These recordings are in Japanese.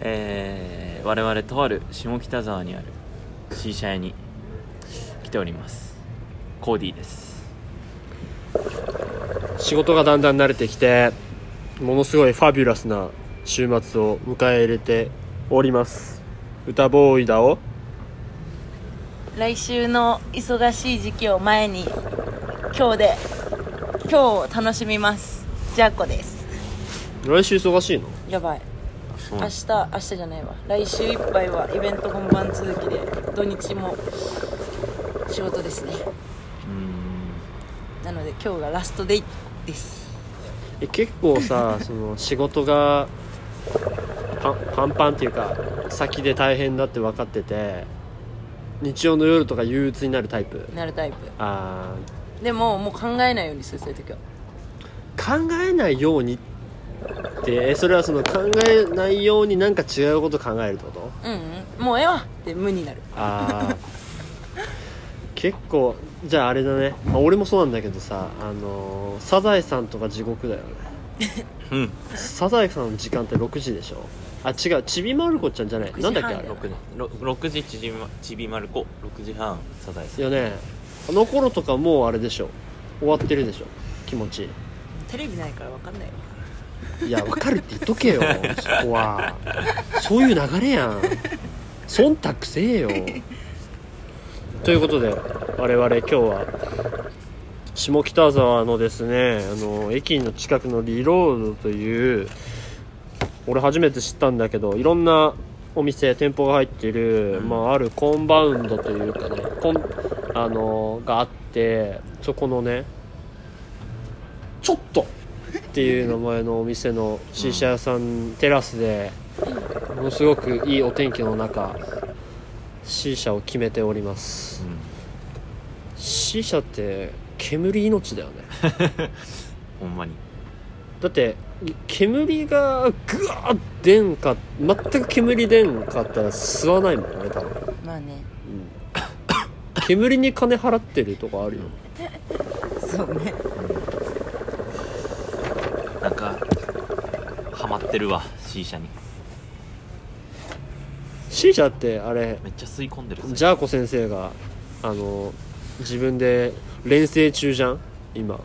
えー、我々とある下北沢にある C 社屋に来ております。コーディーです。仕事がだんだん慣れてきてものすごいファビュラスな週末を迎え入れております。歌ボーイだを来週の忙しい時期を前に今日で今日を楽しみます。ジャッコです。来週忙しいの？やばい明日明日じゃないわ。来週いっぱいはイベント本番続きで土日も仕事ですね。なので今日がラストデイです。え結構さ その仕事がパンパンパンっていうか先で大変だって分かってて日曜の夜とか憂鬱になるタイプ？なるタイプ。あでももう考えないようにするそういう時は。ー考えないようにってえそれはその考えないようになんか違うこと考えるってこと？うん、うん、もうええわって無になる。ああ結構じゃああれだね、まあ、俺もそうなんだけどさあのーサザエさんとか地獄だよね。うん。サザエさんの時間って6時でしょ？あ違う。ちびまる子ちゃんじゃない。6時半なんだっけ？あれだよ。6時。ろ6時ちびまちびまる子。6時半サザエさん。いやね。あの頃とかもうあれでしょ。終わってるでしょ。気持ちテレビないから分かんないわいや分かるって言っとけよそこは。そういう流れやん。忖度せえよ。ということで我々今日は下北沢のですねあの駅の近くのリロードという俺初めて知ったんだけどいろんなお店店舗が入ってる、まあ、あるコンバウンドというかねコンあのがあってそこのねちょっとっていう名前のお店の C 社屋さんテラスでものすごくいいお天気の中 C 社を決めております。うん C 社って煙命だよね。ほんまに。だって煙がぐわー出んか全く煙出んかったら吸わないもんね多分、まあね。うん、煙に金払ってるとかあるよ。そうねなんかハマってるわ C 社に。C 社ってあれめっちゃ吸い込んでるジャーコ先生があの自分で連成中じゃん今。はい。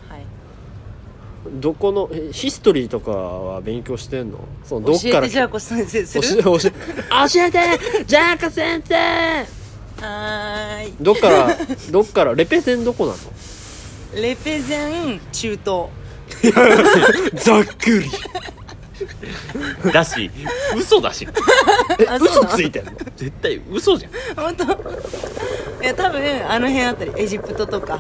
どこのえヒストリーとかは勉強してんの？そのどっから教えてジャーコ先生する？教え教え教えてジャーコ先生！はーい。どっからどっからレペゼンどこなの？レペゼン中東 ざっくり。だし嘘だし。えあそうなの？嘘ついてんの？絶対嘘じゃん。本当？いや多分あの辺あたりエジプトとか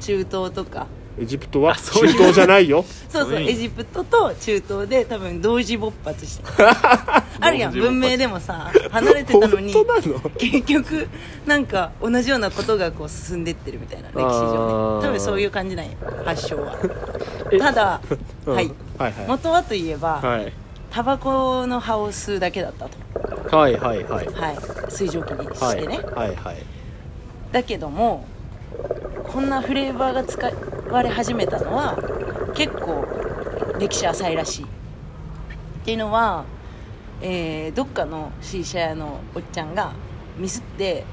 中東とかエジプトはあそういう。中東じゃないよ。そうそううん。エジプトと中東で多分同時勃発して あるやん文明でもさ離れてたのに本当なの？結局なんか同じようなことがこう進んでってるみたいな歴史上ね。多分そういう感じなんや発祥は。えただ、うん。はい。はいはい。元はといえば、はい。タバコの葉を吸うだけだったと。はいはいはい。はい。水蒸気にはいしてね、はいはい。だけどもこんなフレーバーが使われ始めたのは結構歴史浅いらしい。っていうのは、えーどっかの C 社屋のおっちゃんがミスって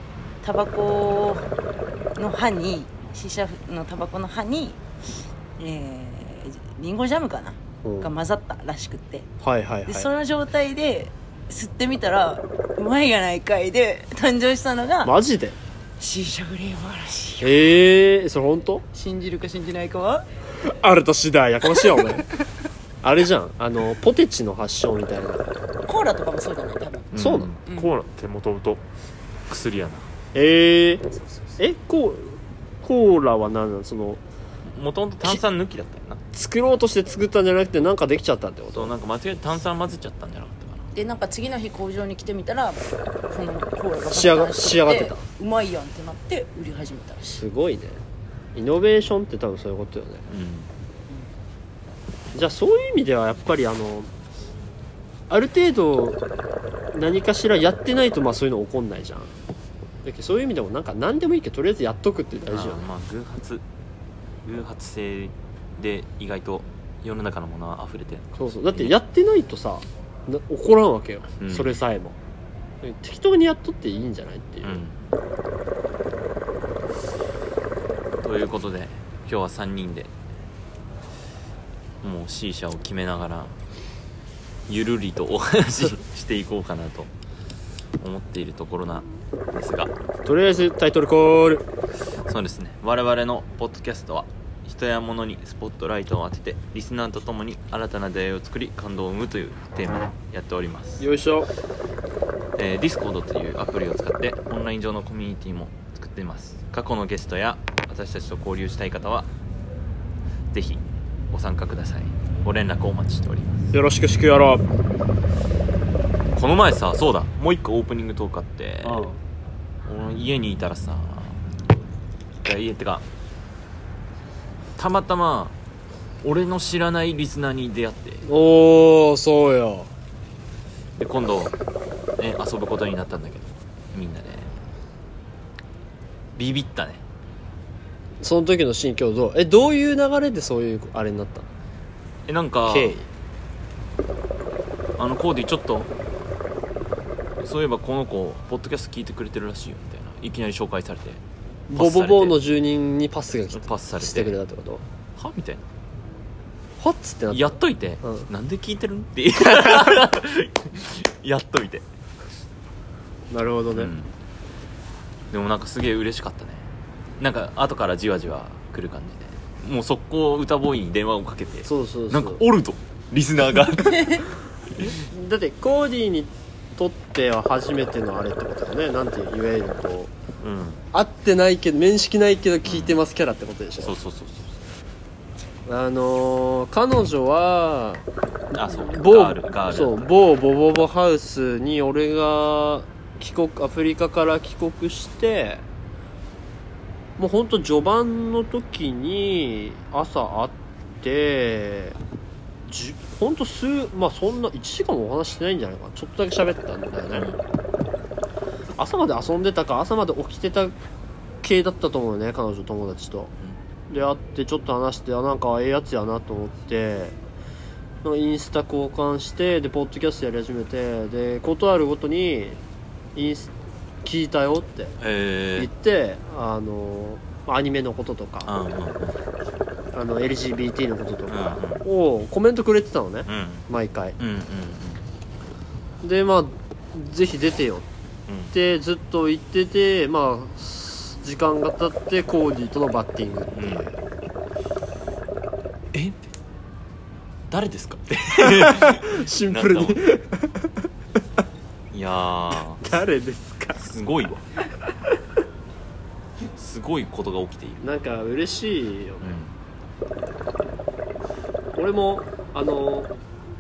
タバコの葉に C 社のタバコの葉に、えーリンゴジャムかな、うん。が混ざったらしくって。はいはいでそはの状態で吸ってみたらうまいやないかいで誕生したのがいマジで？C 社フレーバーらしいよ。ええー、それ本当？信じるか信じないかは？あると次第やかましいわお前。あれじゃんあのポテチの発祥みたいな。コーラとかもそうじゃない多分。そうなの？うん。コーラってもともと薬やな。えええコーコーラは何なの？そのもともと炭酸抜きだったよな。作ろうとして作ったんじゃなくてなんかできちゃったってこと？そうなんか間違えて炭酸混ぜちゃったんじゃなかっでなんか次の日工場に来てみたらこのコーラが仕上が仕上がってた。うまいやんってなって売り始めたらしい。すごいね。イノベーションって多分そういうことよね。じゃあそういう意味ではやっぱりあのある程度何かしらやってないとまあそういうの起こんないじゃん。だけどそういう意味でもなんか何でもいいけどとりあえずやっとくって大事よね。まあ偶発偶発性で意外と世の中のものは溢れてるそうそう。だってやってないとさな怒らんわけよ、うん。それさえも。適当にやっとっていいんじゃないっていう。う、ん。ということで今日は3人でもう C 社を決めながらゆるりとお話し していこうかなと思っているところなんですが。とりあえずタイトルコール。そうですね。我々のポッドキャストは人や物にスポットライトを当ててリスナーと共に新たな出会いを作り感動を生むというテーマでやっております、よいしょ。えー、Discord というアプリを使ってオンライン上のコミュニティも作っています。過去のゲストや私たちと交流したい方はぜひご参加ください。ご連絡をお待ちしております。よろしくしくやろう。この前さそうだ。もう一個オープニングトークあってあ俺家にいたらさ家ってかたまたま俺の知らないリスナーに出会って。おおそうよで今度、ね、遊ぶことになったんだけど。みんなで。ビビったね。その時の心境どう？えどういう流れでそういうあれになったの？えなんか経緯。あのコーディちょっとそういえばこの子ポッドキャスト聞いてくれてるらしいよみたいな。いきなり紹介されてパボボボの住人にパスが来てパスされて。してくれたってこと？は？みたいな。はっつってなった？やっといて、うん。なんで聞いてるん？って やっといて、なるほどね、うん。でもなんかすげえ嬉しかったね。なんか後からじわじわ来る感じで。もう速攻歌ボーイに電話をかけて。そうそうそう。なんかおるとリスナーが。だってコーディにとっては初めてのあれってことだよね。なんていういわゆるこううん会ってないけど面識ないけど聞いてますキャラってことでしょ、そうそうそうあのー彼女はそうあそう某ガールガールそう某ボボボハウスに俺が帰国アフリカから帰国してもうほんと序盤の時に朝会ってじほんと数まあそんな1時間もお話ししてないんじゃないかな。ちょっとだけ喋ったんだよね、朝まで遊んでたか朝まで起きてた系だったと思うね彼女友達と。で会ってちょっと話してあなんかええやつやなと思ってなんかインスタ交換してでポッドキャストやり始めてでことあるごとにインス聞いたよって言ってあのアニメのこととかうんうんあの LGBT のこととかうんをコメントくれてたのねうん。毎回。うんうんうん。でまあぜひ出てようんってずっと言っててまあ時間が経ってコーディとのバッティングっていう、え？誰ですか？っ てシンプルに。いやー。誰ですか？すごいわ。すごいことが起きている。なんか嬉しいよね。うん。俺もあの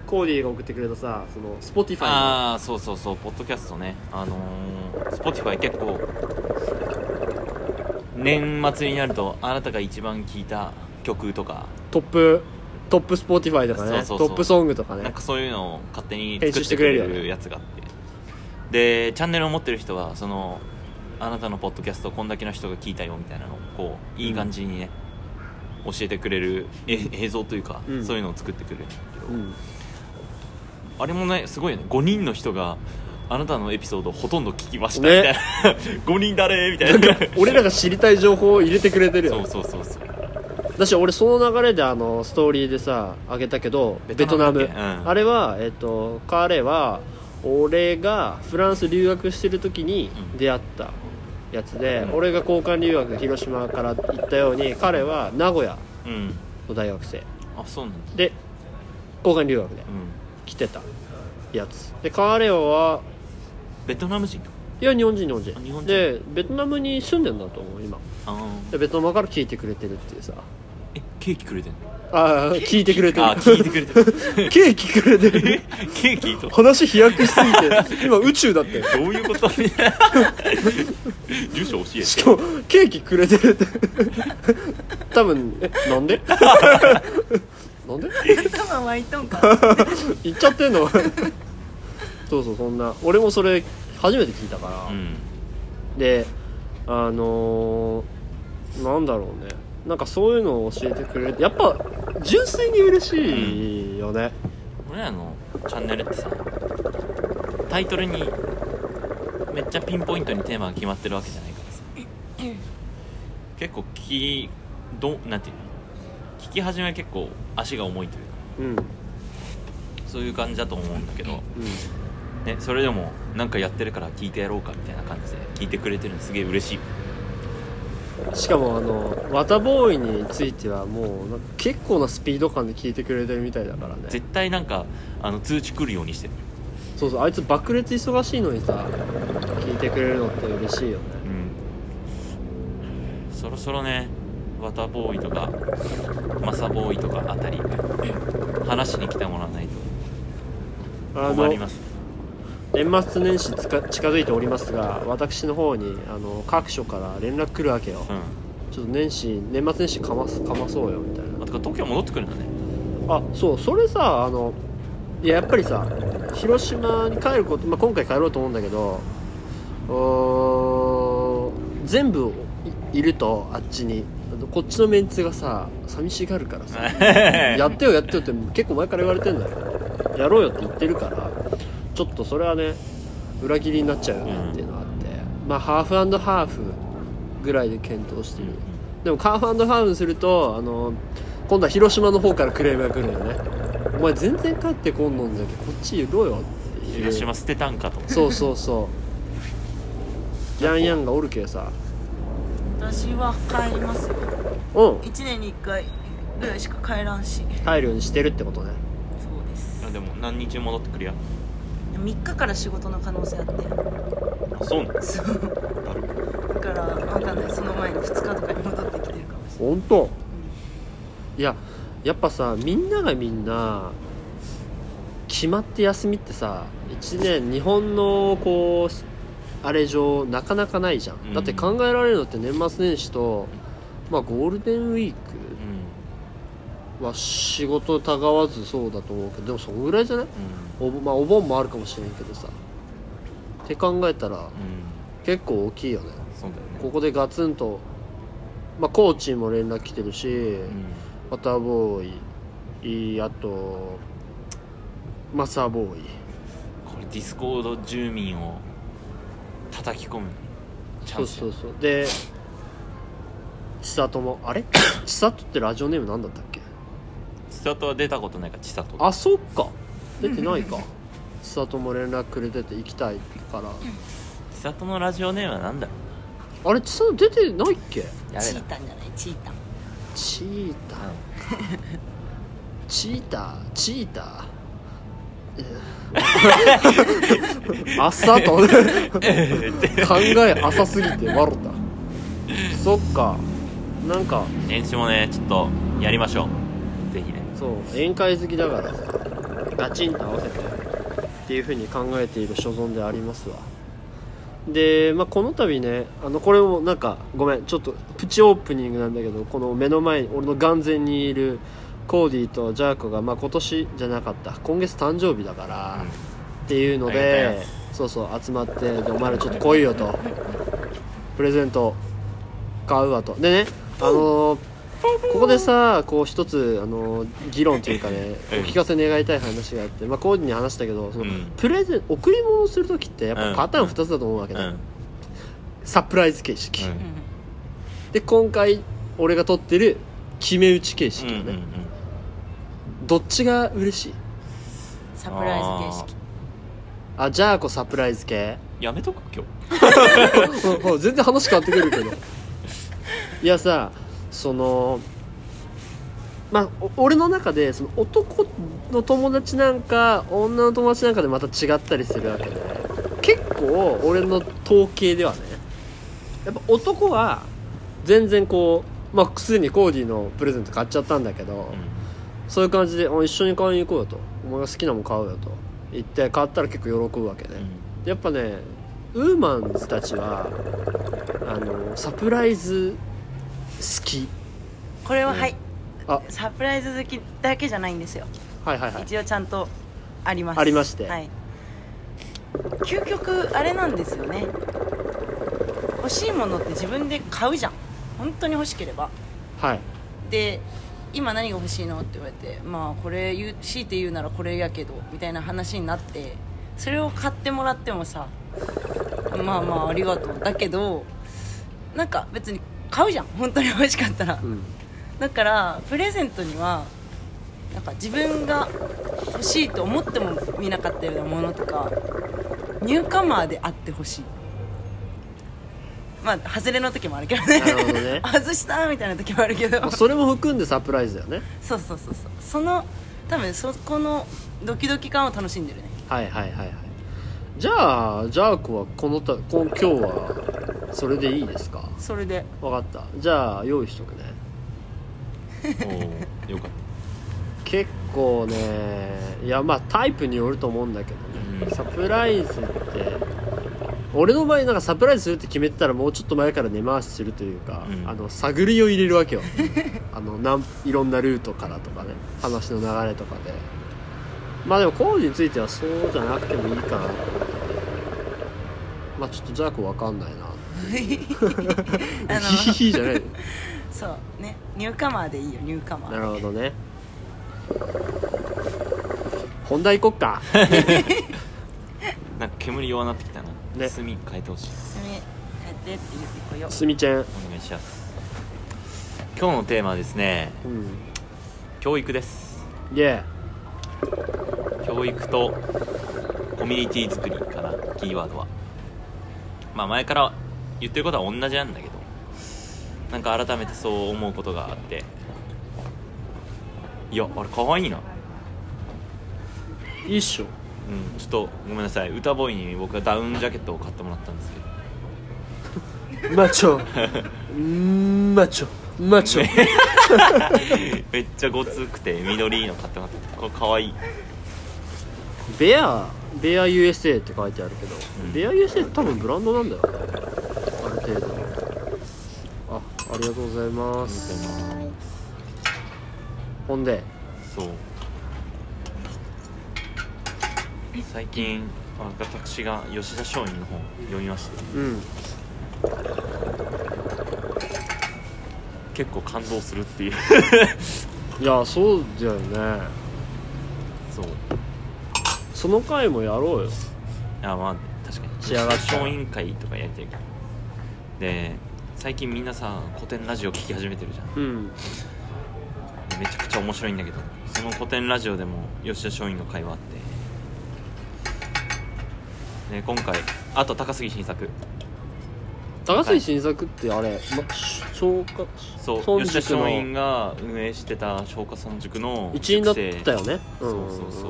コーディが送ってくれたさその Spotify の。ああそうそうそうポッドキャストね。あのー、Spotify 結構年末になるとあなたが一番聴いた曲とか。トップトップ Spotify とかね。そうそうそう。トップソングとかね。なんかそういうのを勝手に作っててくれるやつがあって。でチャンネルを持ってる人はそのあなたのポッドキャストこんだけの人が聞いたよみたいなのをこういい感じにね、教えてくれるえ映像というか、うん。そういうのを作ってくれるんだけど、うんあれもねすごいよね。5人の人があなたのエピソードほとんど聞きましたね。みたいな、5人誰？みたいな。俺らが知りたい情報を入れてくれてるよそうそうそうそう。だし俺その流れであのストーリーでさあげたけどベトナム。うん。あれは、えっと彼は俺がフランス留学してる時にうん。出会ったやつで、うん。俺が交換留学広島から行ったように彼は名古屋うん。の大学生。あそうなんだ。で交換留学でうん来てたやつ。で彼はベトナム人いや日本人日本人。あ日本人。でベトナムに住んでんだと思う今。あでベトナムから聞いてくれてるっていうさ。ーえケーキくれてんの？ああ聞いてくれてる。あ聞いてくれてる。ケーキくれてる。ケーキと？話飛躍しすぎて。今宇宙だって。どういうこと？住所教えしてかもケーキくれてるって。多分えなんで？なんで？頭湧いとんか。言っちゃってんの？そうそうそんな。俺もそれ初めて聞いたから、うん。であのーなんだろうね。なんかそういうのを教えてくれてやっぱ純粋に嬉しいよね、俺らのチャンネルってさタイトルにめっちゃピンポイントにテーマが決まってるわけじゃないからさ。結構聞きどなんていうの？聞き始め結構足が重いというか。うん。そういう感じだと思うんだけど、うん。ね、それでもなんかやってるから聞いてやろうかみたいな感じで聞いてくれてるのすげえ嬉しい。しかもあのワタボーイについてはもう結構なスピード感で聞いてくれてるみたいだからね。絶対なんかあの通知来るようにしてる。そうそうあいつ爆裂忙しいのにさ聞いてくれるのって嬉しいよね。うん。そろそろねワタボーイとかマサボーイとかあたり話しに来てもらわないと。困ります。年末年始近づいておりますが私の方にあの各所から連絡来るわけよ、うちょっと年始年末年始かますかまそうよみたいんあとか東京戻ってくるんだね。なあそうそれさあのいややっぱりさ広島に帰ること、まあ、今回帰ろうと思うんだけど全部いいるとあっちにこっちのメンツがさ寂しがるからさ やってよやってよって結構前から言われてんだよやろうよって言ってるからちょっとそれはね裏切りになっちゃうよねっていうのがあって、まあハーフハーフぐらいで検討してる。でもハーフハーフにするとあの今度は広島の方からクレームが来るよね。お前全然帰ってこんのんじゃけこっちいろよっていう。広島捨てたんかと。そうそうそう。ヤンヤンがおるけさ私は帰りますよ。う。ん1年に1回ぐらいしか帰らんし。帰るようにしてるってことね。そうです。あでも何日戻ってくるや？3日から仕事の可能性あって。あそうなん？そう。だから分かんない。その前に2日とかに戻ってきてるかもしれない、本当？いややっぱさみんながみんな決まって休みってさ1年日本のこうあれ上なかなかないじゃん、うん。だって考えられるのって年末年始と、まあ、ゴールデンウィークは仕事たがわずそうだと思うけどでもそんぐらいじゃない？うん。お,、まあ、お盆もあるかもしれんけどさ。って考えたらうん。結構大きいよね。ね。ここでガツンと、まあ、コーチにも連絡来てるし、うん。ワターボーイいあとマサーボーイ。これディスコード住民を叩き込む。チャンスそう。そうそうで千里もあれ？千里ってラジオネームなんだったっけ？千里は出たことないから千里。あそっか。出てないか。千里も連絡くれてて行きたいから。千里のラジオネームは何だろあれ千里出てないっけ？チータンじゃない？チータン。チーター。チーター。チーター 朝と考え浅すぎて笑った。そっか。なんか。年始もねちょっとやりましょう。ぜひね。そう。宴会好きだからさガチンと合わせてっていうふうに考えている所存でありますわ。で、まあ、この度ねあのこれもなんかごめんちょっとプチオープニングなんだけどこの目の前に俺の眼前にいるコーディとジャーコが、まあ、今年じゃなかった。今月誕生日だから、っていうのでまそうそう集まってでお前らちょっと来いよと。プレゼント買うわと。でねあのーここでさこう一つ、あのー議論というかねおうん。聞かせ願いたい話があって、まあ、コーディに話したけどその、うん。プレゼン贈り物をする時ってやっぱパターン2つだと思うわけだ、うん。サプライズ形式、うん。で今回俺が取ってる決め打ち形式よね、うんうんうんどっちが嬉しい？サプライズ形式。あじゃあこうサプライズ系？やめとく今日。うんうん全然話変わってくるけど。いやさそのまあお俺の中でその男の友達なんか女の友達なんかでまた違ったりするわけで。結構俺の統計ではねやっぱ男は全然こうまあすでにコーディのプレゼント買っちゃったんだけど、そういう感じであ「一緒に買いに行こうよ」と「お前が好きなもん買うよ」と。言って買ったら結構喜ぶわけね、やっぱねウーマンズたちはあのサプライズ好き。これははい。あ。サプライズ好きだけじゃないんですよ。はいはいはい。一応ちゃんとあります。ありまして。はい。究極あれなんですよね。欲しいものって自分で買うじゃん。本当に欲しければ。はい。で今何が欲しいの？って言われてまあこれ言う強いて言うならこれやけどみたいな話になってそれを買ってもらってもさまあまあありがとうだけどなんか別に買うじゃん。本当に欲しかったら、うん。だからプレゼントにはなんか自分が欲しいと思っても見なかったようなものとかニューカマーであってほしいまあ外れの時もあるけどね。なるほどね。外したみたいな時もあるけど。まあそれも含んでサプライズだよね。そうそうそうそう。その多分そこのドキドキ感を楽しんでるね。はいはいはいはい。じゃあジャークはこのたこん今日はそれでいいですか？それで。分かった。じゃあ用意しとくね。おおよかっ結構ねいやまあタイプによると思うんだけどね、うん。サプライズって俺の場合なんかサプライズするって決めてたらもうちょっと前から根回しするというか、うん。あの探りを入れるわけよ。あのなんいろんなルートからとかね話の流れとかで。まあでも工事についてはそうじゃなくてもいいかなまあちょっとジャークわかんないな。あの。ヒヒヒじゃないそうね。ニューカマーでいいよニューカマーなるほどね。本題行こっか。た なんか煙弱なってきたな、ね。炭変えてほしい。すみ帰ってって言ってこよすみちゃん。お願いします。今日のテーマはですねうん。教育です。イエ教育とコミュニティ作りかなキーワードは。まあ前から言ってることは同じなんだけどなんか改めてそう思うことがあって。いやあれ可愛いな。ーいいっしょうんちょっとごめんなさい。歌ボーイに僕はダウンジャケットを買ってもらったんですけど。マチョ。マチョ。マチョ。めっちゃごつくて緑の買ってもらった。これ可愛いベアベア USA って書いてあるけど、うん。ベア USA って多分ブランドなんだよ。ねある程度。あありがとうございます。ほんで。そう最近あ私が吉田松陰の本読みまして。うん。結構感動するっていう。いやそうだよね。そう。その回もやろうよ。あまあ確かに。仕上がった吉田松陰会とかやりたいけどで最近みんなさ古典ラジオ聞き始めてるじゃん。うん。でめちゃくちゃ面白いんだけどその古典ラジオでも吉田松陰の会話あってで今回。あと高杉晋作。高杉新作ってあれ、ま、消化そう孫吉田松陰が運営してた松下村塾の一員だったよね。そうそうそうそう。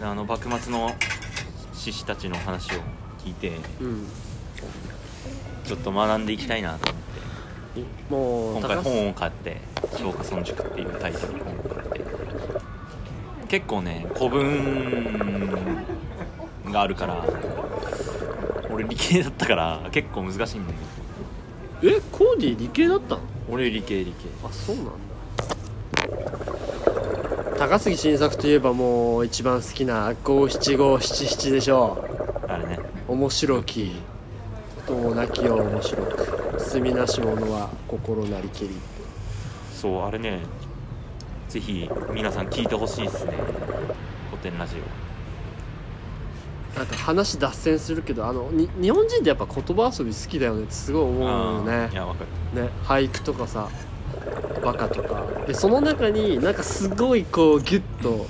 であの幕末の志士たちの話を聞いてうん。ちょっと学んでいきたいなと思って。うんもう今回高本を買って「松下村塾」っていうタイトルの本を買って。結構ね古文があるから俺理系だったから結構難しいん。だけどえコーディ理系だったの？俺理系理系。あそうなんだ。高杉晋作といえばもう一番好きな五七五七七でしょあれね。面白き。人も泣きよう面白く。罪なし者は心なりけり。そうあれね。ぜひ皆さん聞いてほしいですね。古典ラジなんか話脱線するけどあのに日本人ってやっぱ言葉遊び好きだよねってすごいオ思うよね。いやわかる。ね俳句とかさ和歌とか。でその中になんかすごいこうギュッと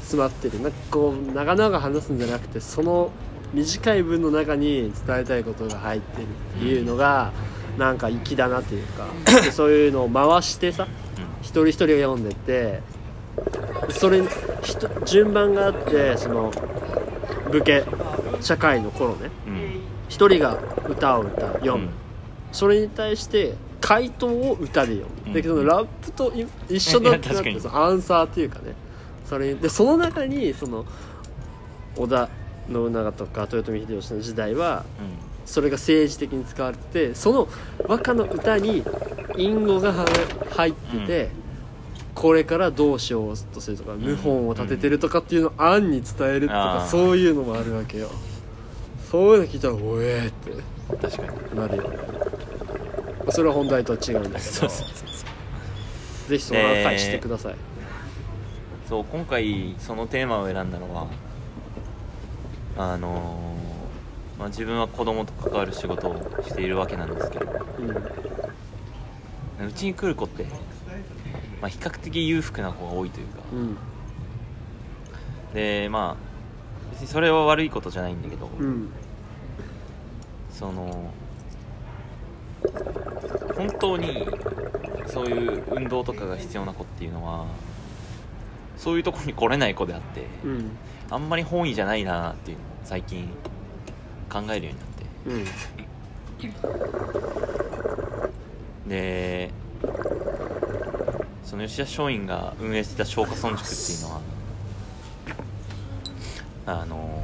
詰まってる。なんかこう長々話すんじゃなくてその短い文の中に伝えたいことが入ってるっていうのがなんか粋だなっていうか。でそういうのを回してさ一人一人が読んでてそれ順番があってその武家社会の頃ね。一人が歌を歌う。読む、うん。それに対して回答を歌で読む、うん。だけどラップとい一緒だってなってアンサーっていうかね。それでその中にその織田信長とか豊臣秀吉の時代はそれが政治的に使われててその和歌の歌に隠語がは入ってて、これからどうしようとするとか謀反を立ててるとかっていうのを案に伝えるとかそういうのもあるわけよ。そういうの聞いたらおえーって。確かに。なるよ。ねそれは本題とは違うんだけど。そうそうそうそう。ぜひその話してください、そう今回そのテーマを選んだのはあのーまあ、自分は子供と関わる仕事をしているわけなんですけど。うん。うちに来る子って、まあ、比較的裕福な子が多いというか。うん。でまあ別にそれは悪いことじゃないんだけど、うん。その本当にそういう運動とかが必要な子っていうのはそういうところに来れない子であってうん。あんまり本意じゃないなっていうのを最近考えるようになって。うん。でその吉田松陰が運営してた松下村塾っていうのはあの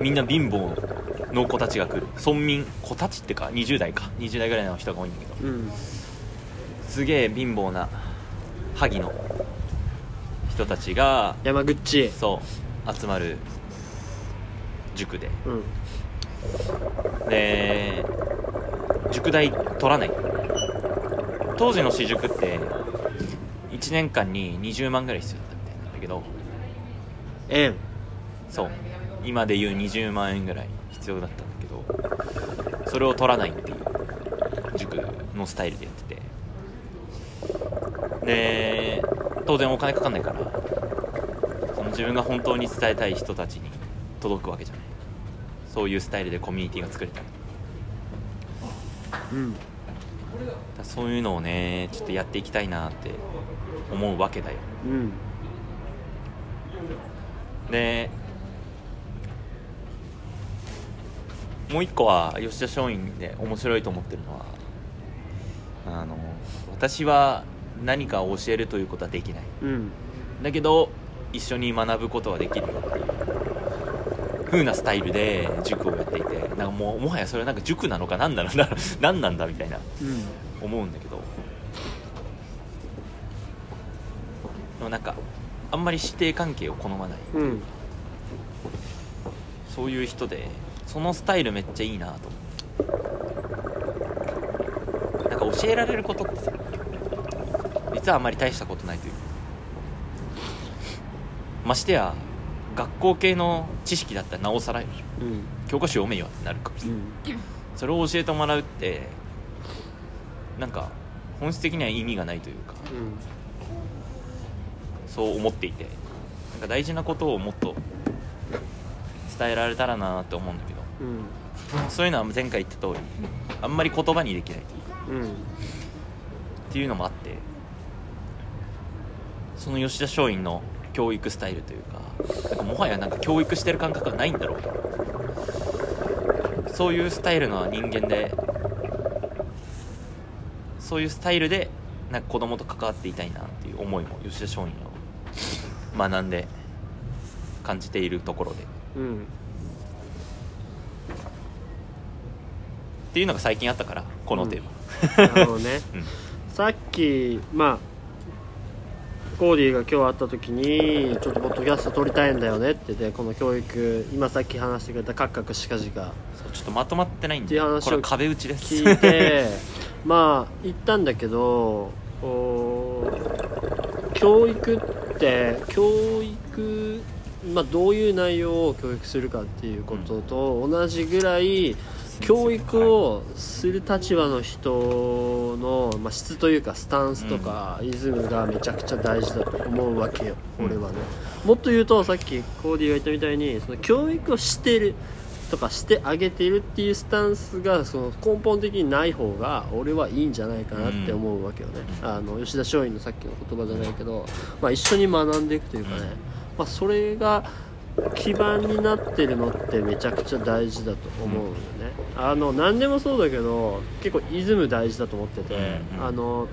みんな貧乏の子たちが来る。村民子たちってか20代か。20代ぐらいの人が多いんだけど。うんすげえ貧乏な萩の人たちが山口。そう集まる塾で。うん。で塾代取らない当時の私塾って1年間に20万ぐらい必要だったみたいなんだけど。円。そう。今でいう20万円ぐらい必要だったんだけどそれを取らないっていう塾のスタイルでやってて。で当然お金かかんないからその自分が本当に伝えたい人たちに届くわけじゃない。そういうスタイルでコミュニティが作れた。らうんそういうのをねちょっとやっていきたいなって思うわけだよ。うん。でもう一個は吉田松陰で面白いと思ってるのはあの私は何かを教えるということはできない。うん。だけど一緒に学ぶことはできるよっていう風なスタイルで塾をやっていてなんかもうもはやそれはなんか塾なのか何なのだ何 なんだみたいな。うん。思うんだけど。でもなんかあんまり師弟関係を好まない。うん。そういう人でそのスタイルめっちゃいいなと。思ってなんか教えられることってさ実はあんまり大したことないという。かましてや学校系の知識だったらなおさらようん。教科書読めよってなるからさうん。それを教えてもらうってなんか本質的には意味がないというかそう思っていてなんか大事なことをもっと伝えられたらなって思うんだけど。うん。そういうのは前回言った通りあんまり言葉にできないというかうん。っていうのもあってその吉田松陰の教育スタイルというかなんかもはやなんか教育してる感覚がないんだろうと。そういうスタイルの人間でそういうスタイルでなんか子供と関わっていたいなっていう思いも吉田松陰を学んで感じているところで。っうん。ていうのが最近あったからこのテーマ、なるほどね。うん。さっきまあコーディが今日会った時にちょっとポッドキャスト撮りたいんだよねって言ってこの教育今さっき話してくれたカクカクしかじかそうちょっとまとまってないんっていう話をでこれは壁打ちです。聞いて まあ言ったんだけどお教育って教育まあどういう内容を教育するかっていうことと同じぐらい教育をする立場の人の、まあ、質というかスタンスとかイズムがめちゃくちゃ大事だと思うわけよ、うん。俺はね。もっと言うとさっきコーディが言ったみたいにその教育をしてるとかしてあげてるっていうスタンスがその根本的にない方が俺はいいんじゃないかなって思うわけよね、うん。あの吉田松陰のさっきの言葉じゃないけど、まあ、一緒に学んでいくというかね、うん。まあ、それが基盤になってるのってめちゃくちゃ大事だと思うよね、あの何でもそうだけど結構イズム大事だと思ってて、うんうん。あの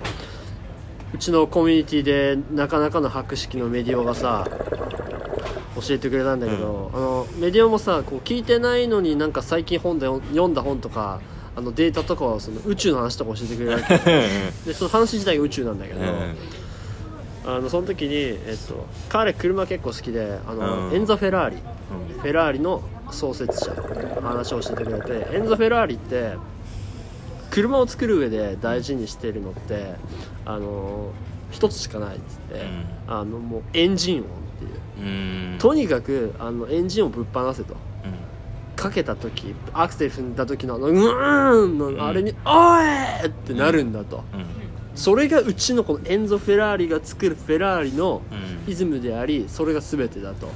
うちのコミュニティでなかなかの博識のメディオがさ教えてくれたんだけど、あのメディオもさこう聞いてないのになんか最近本で読んだ本とかあのデータとかをその宇宙の話とか教えてくれるわけ。でその話自体が宇宙なんだけど、あのその時に、えっと、彼車結構好きであの、うん。エンザ・フェラーリ。フェラーリの創設者の話を教えてくれてエンザ・フェラーリって車を作る上で大事にしてるのってあの一つしかないっつって、うん。あのもうエンジン音っていう。うん。とにかくあのエンジンをぶっ放せと。うん。かけた時アクセル踏んだ時のあのうーんのあれに「おい!」ってなるんだと、うんそれがうちのこのエンゾ・フェラーリが作るフェラーリのうん。イズムでありそれが全てだと。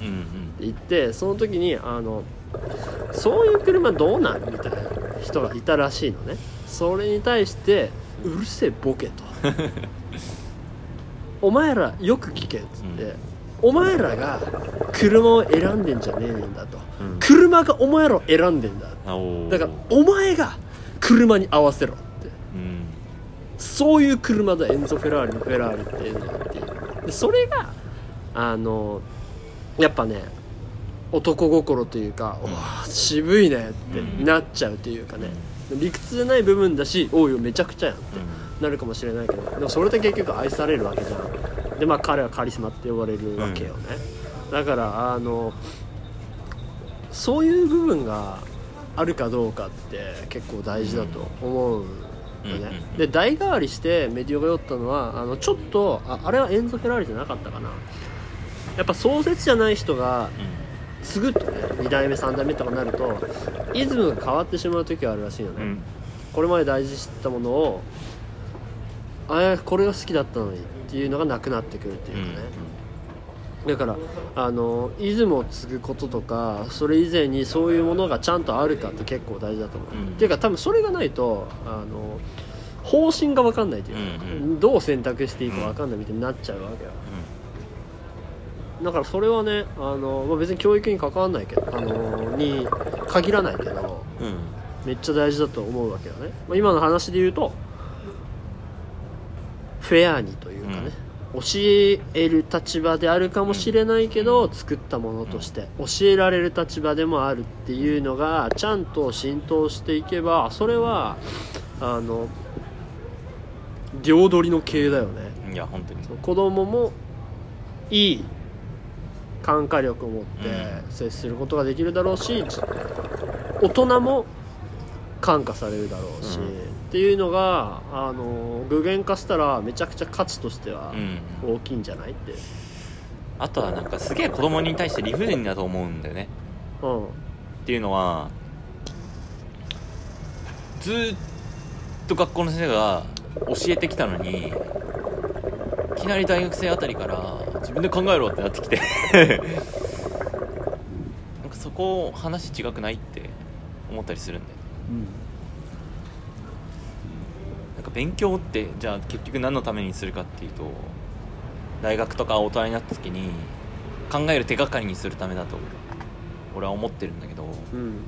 言ってその時にあのそういう車どうなんみたいな人がいたらしいのね。それに対してうるせえボケと。お前らよく聞けっつって、うん。お前らが車を選んでんじゃねえんだと、うん。車がお前らを選んでんだ。だからお前が車に合わせろそういう車だエンゾ・フェラーリのフェラーリっていうのはっていうでそれがあのやっぱね男心というか、おー渋いねってなっちゃうというかね、理屈じゃない部分だしおいよめちゃくちゃやんってなるかもしれないけどでもそれで結局愛されるわけじゃん。でまあ彼はカリスマって呼ばれるわけよね、だからあのそういう部分があるかどうかって結構大事だと思うよね、うんで代替わりしてメディオが酔ったのはあのちょっとああれはエンゾ・フェラーリじゃなかったかな。やっぱ創設じゃない人が継ぐとね2代目3代目とかなるとイズムが変わってしまう時があるらしいよね、うん。うんこれまで大事にしてたものをあこれが好きだったのにっていうのがなくなってくるっていうかね、だからあのイズムを継ぐこととかそれ以前にそういうものがちゃんとあるかって結構大事だと思う、うん。っていうか多分それがないとあの方針が分かんないというか、うんどう選択していいか分かんないみたいになっちゃうわけよ、だからそれはねあの、まあ、別に教育に関わんないけどあのに限らないけどうんうん。めっちゃ大事だと思うわけよね、まあ、今の話で言うとフェアにというかね、教える立場であるかもしれないけど、作ったものとして教えられる立場でもあるっていうのがちゃんと浸透していけばそれはあの両取りの系だよね。いや本当に。子供もいい感化力を持ってう接することができるだろうし、大人も感化されるだろうし、うんっていうのがあの具現化したらめちゃくちゃ価値としてはうん。大きいんじゃないって、あとはなんかすげえ子供に対して理不尽だと思うんだよね。うん。っていうのはずーっと学校の先生が教えてきたのにいきなり大学生あたりから自分で考えろってなってきて。なんかそこ話違くないって思ったりするんだよなんか勉強ってじゃあ結局何のためにするかっていうと大学とか大人になった時に考える手がかりにするためだと俺は思ってるんだけど。うん。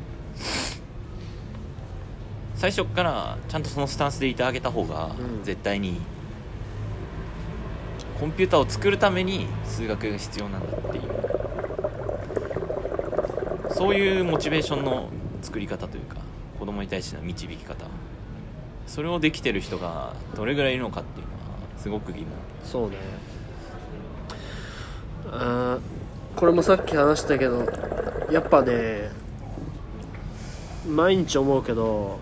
最初からちゃんとそのスタンスでいてあげた方がうん。絶対にコンピューターを作るために数学が必要なんだっていう。そういうモチベーションの作り方というか子供に対しての導き方それをできてる人がどれぐらいいるのかっていうのはすごく疑問。そうね。あーこれもさっき話したけどやっぱね毎日思うけど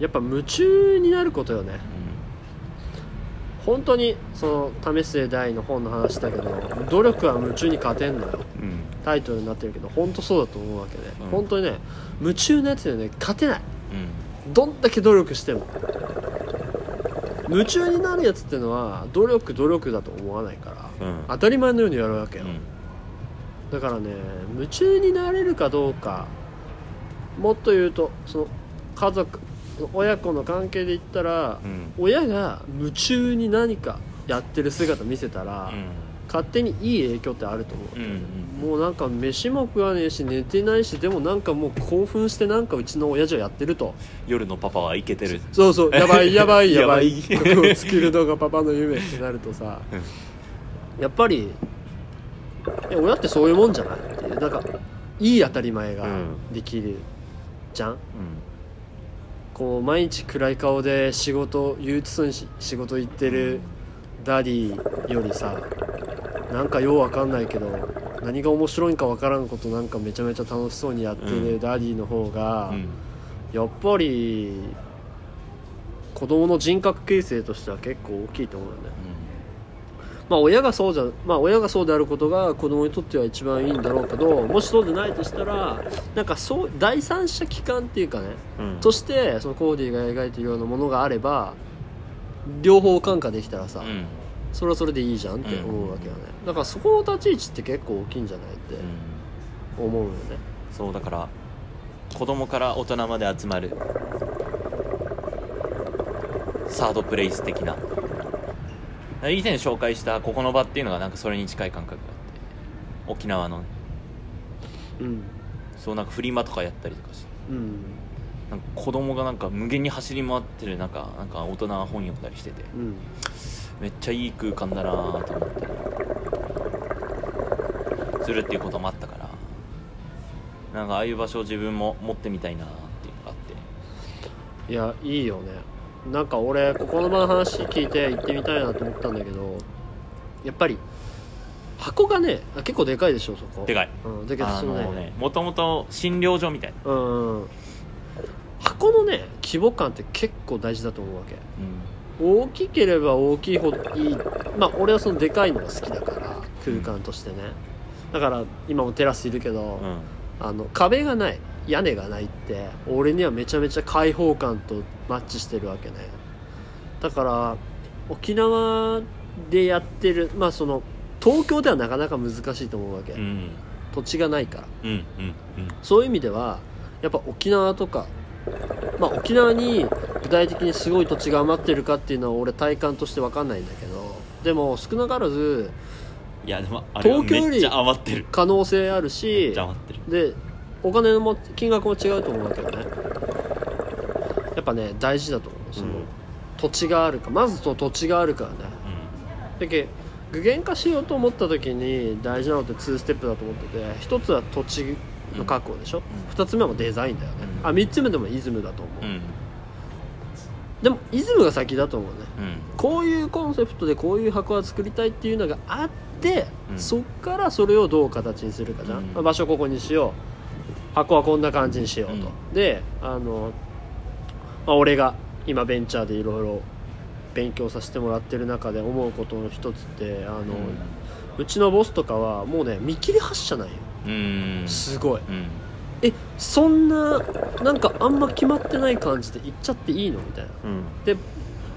やっぱ夢中になることよね。本当にその為末大の本の話だけど努力は夢中に勝てんのよ。うん。うんタイトルになってるけど本当そうだと思うわけで、うん。本当にね夢中なやつにはね勝てない。うんどんだけ努力しても。夢中になるやつってのは努力努力だと思わないからうん。当たり前のようにやるわけよ、うん。だからね夢中になれるかどうかもっと言うとその家族親子の関係で言ったら、うん。親が夢中に何かやってる姿見せたら、勝手にいい影響ってあると思う、うんうんもうなんか飯も食わねえし寝てないしでもなんかもう興奮してなんかうちの親父はやってると。夜のパパはイケてる。そうそう。やばいやばいやばい。ここを作るのがパパの夢ってなるとさやっぱりえ親ってそういうもんじゃないっていう。なんかいい当たり前ができるじゃん、こう毎日暗い顔で仕事憂鬱そうにし仕事行ってるダディよりさなんかようわかんないけど何が面白いんかわからんことなんかめちゃめちゃ楽しそうにやってうるダディの方が、うん。やっぱり子供の人格形成としては結構大きいと思うんだよね。まあ親がそうじゃまあ親がそうであることが子供にとっては一番いいんだろうけどもしそうでないとしたらなんかそう第三者機関っていうかねうん。としてそのコーディが描いてるようなものがあれば両方感化できたらさ、うん。それはそれでいいじゃんって思うわけよね、だからそこの立ち位置って結構大きいんじゃないってうん。思うよね。そうだから子供から大人まで集まる。サードプレイス的な。以前紹介したここの場っていうのがなんかそれに近い感覚があって沖縄の。ねうん。そうなんかフリマとかやったりとかして。うんなんか子供がなんか無限に走り回ってる中なんか大人が本読んだりしててうん。めっちゃいい空間だなと思ったりするっていうこともあったからなんかああいう場所を自分も持ってみたいなっていうのがあって。いやいいよね。なんか俺ここの場の話聞いて行ってみたいなと思ったんだけどやっぱり箱がねあ結構でかいでしょそこ。でかい。うん、だけどあそのねもともと診療所みたいな、うん箱のね規模感って結構大事だと思うわけ。うん大きければ大きいほどいい。まあ俺はそのでかいのが好きだから空間としてね。だから今もテラスいるけど、うん。あの壁がない屋根がないって俺にはめちゃめちゃ開放感とマッチしてるわけね。だから沖縄でやってるまあその東京ではなかなか難しいと思うわけ、うん。土地がないから。うんうんうん。そういう意味ではやっぱ沖縄とかまあ沖縄に具体的にすごい土地が余ってるかっていうのは俺体感として分かんないんだけどでも少なからずいやでもあれは東京よりめっちゃ余ってる。可能性あるめっしちゃ余ってる。でお金も金額も違うと思うわけどね。やっぱね大事だと思う。その、うん。土地があるかまずその土地があるからね。だけ具現化しようと思った時に大事なのって2ステップだと思ってて一つは土地の確保でしょ、ん。二つ目はデザインだよね、うん。あ三つ目でもイズムだと思う、うん。うんでもイズムが先だと思うね。うん。こういうコンセプトでこういう箱は作りたいっていうのがあって、うん。そっからそれをどう形にするかじゃん、うん。まあ場所ここにしよう。箱はこんな感じにしようと、うん。であの、まあ、俺が今ベンチャーでいろいろ勉強させてもらってる中で思うことの一つってあの、うちのボスとかはもうね見切り発車なんようん。うんすごい。うん。えそんななんかあんま決まってない感じで行っちゃっていいの？みたいな。うん。で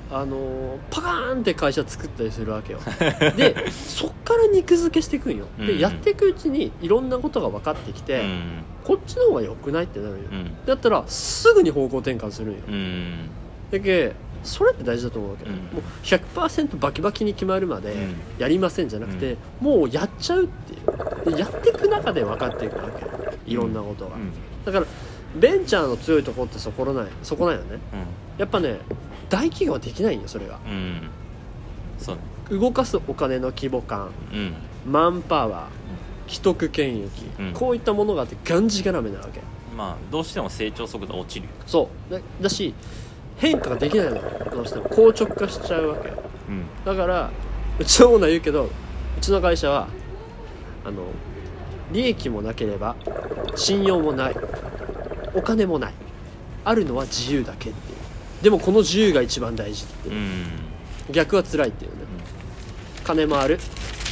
あのーパカーンって会社作ったりするわけよ。でそっから肉付けしていくんよ。で、うん。やっていくうちにいろんなことが分かってきて、うん。こっちの方が良くないってなるんよ、うん。だったらすぐに方向転換するんよ。うん。だけそれって大事だと思うわけ、うん。もう100%バキバキに決まるまでうん。やりませんじゃなくて、もうやっちゃうっていう。でやっていく中で分かっていくわけ。いろんなことが、うん。だからベンチャーの強いところってそこないそこなんよね。やっぱね大企業はできないんよそれが。うん。うんそうね。動かすお金の規模感。うん。マンパワー。既得権益、うん。こういったものがあってがんじがらめなわけ。まあどうしても成長速度落ちるよ。そう。だだし変化ができないの。どうしても硬直化しちゃうわけ。うん。だからうちのオーナー言うけどうちの会社はあの利益もなければ信用もない。お金もない。あるのは自由だけっていう。でもこの自由が一番大事っていう。う、ん。逆は辛いっていうね、金もある。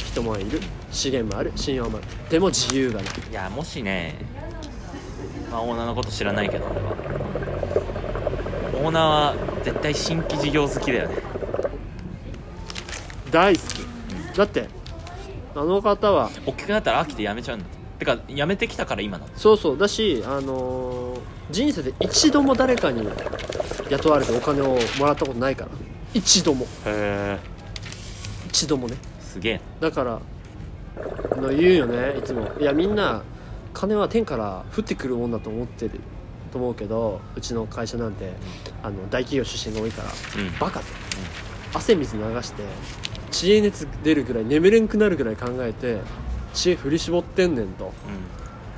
人もいる。資源もある。信用もある。でも自由がない。いやもしねまあオーナーのこと知らないけどーナーは絶対新規事業好きだよね。大好き。だってあの方は。大きくなったら飽きて辞めちゃうんだってか辞めてきたから今なんだそうそう。だし、あのー人生で一度も誰かに雇われてお金をもらったことないから。一度も。へえ一度もね。すげえ。だからあの言うよねいつも。いやみんな金は天から降ってくるもんだと思ってると思うけどうちの会社なんてあの大企業出身が多いからうん。バカと。汗水流して知恵熱出るぐらい眠れんくなるぐらい考えて知恵振り絞ってんねんと。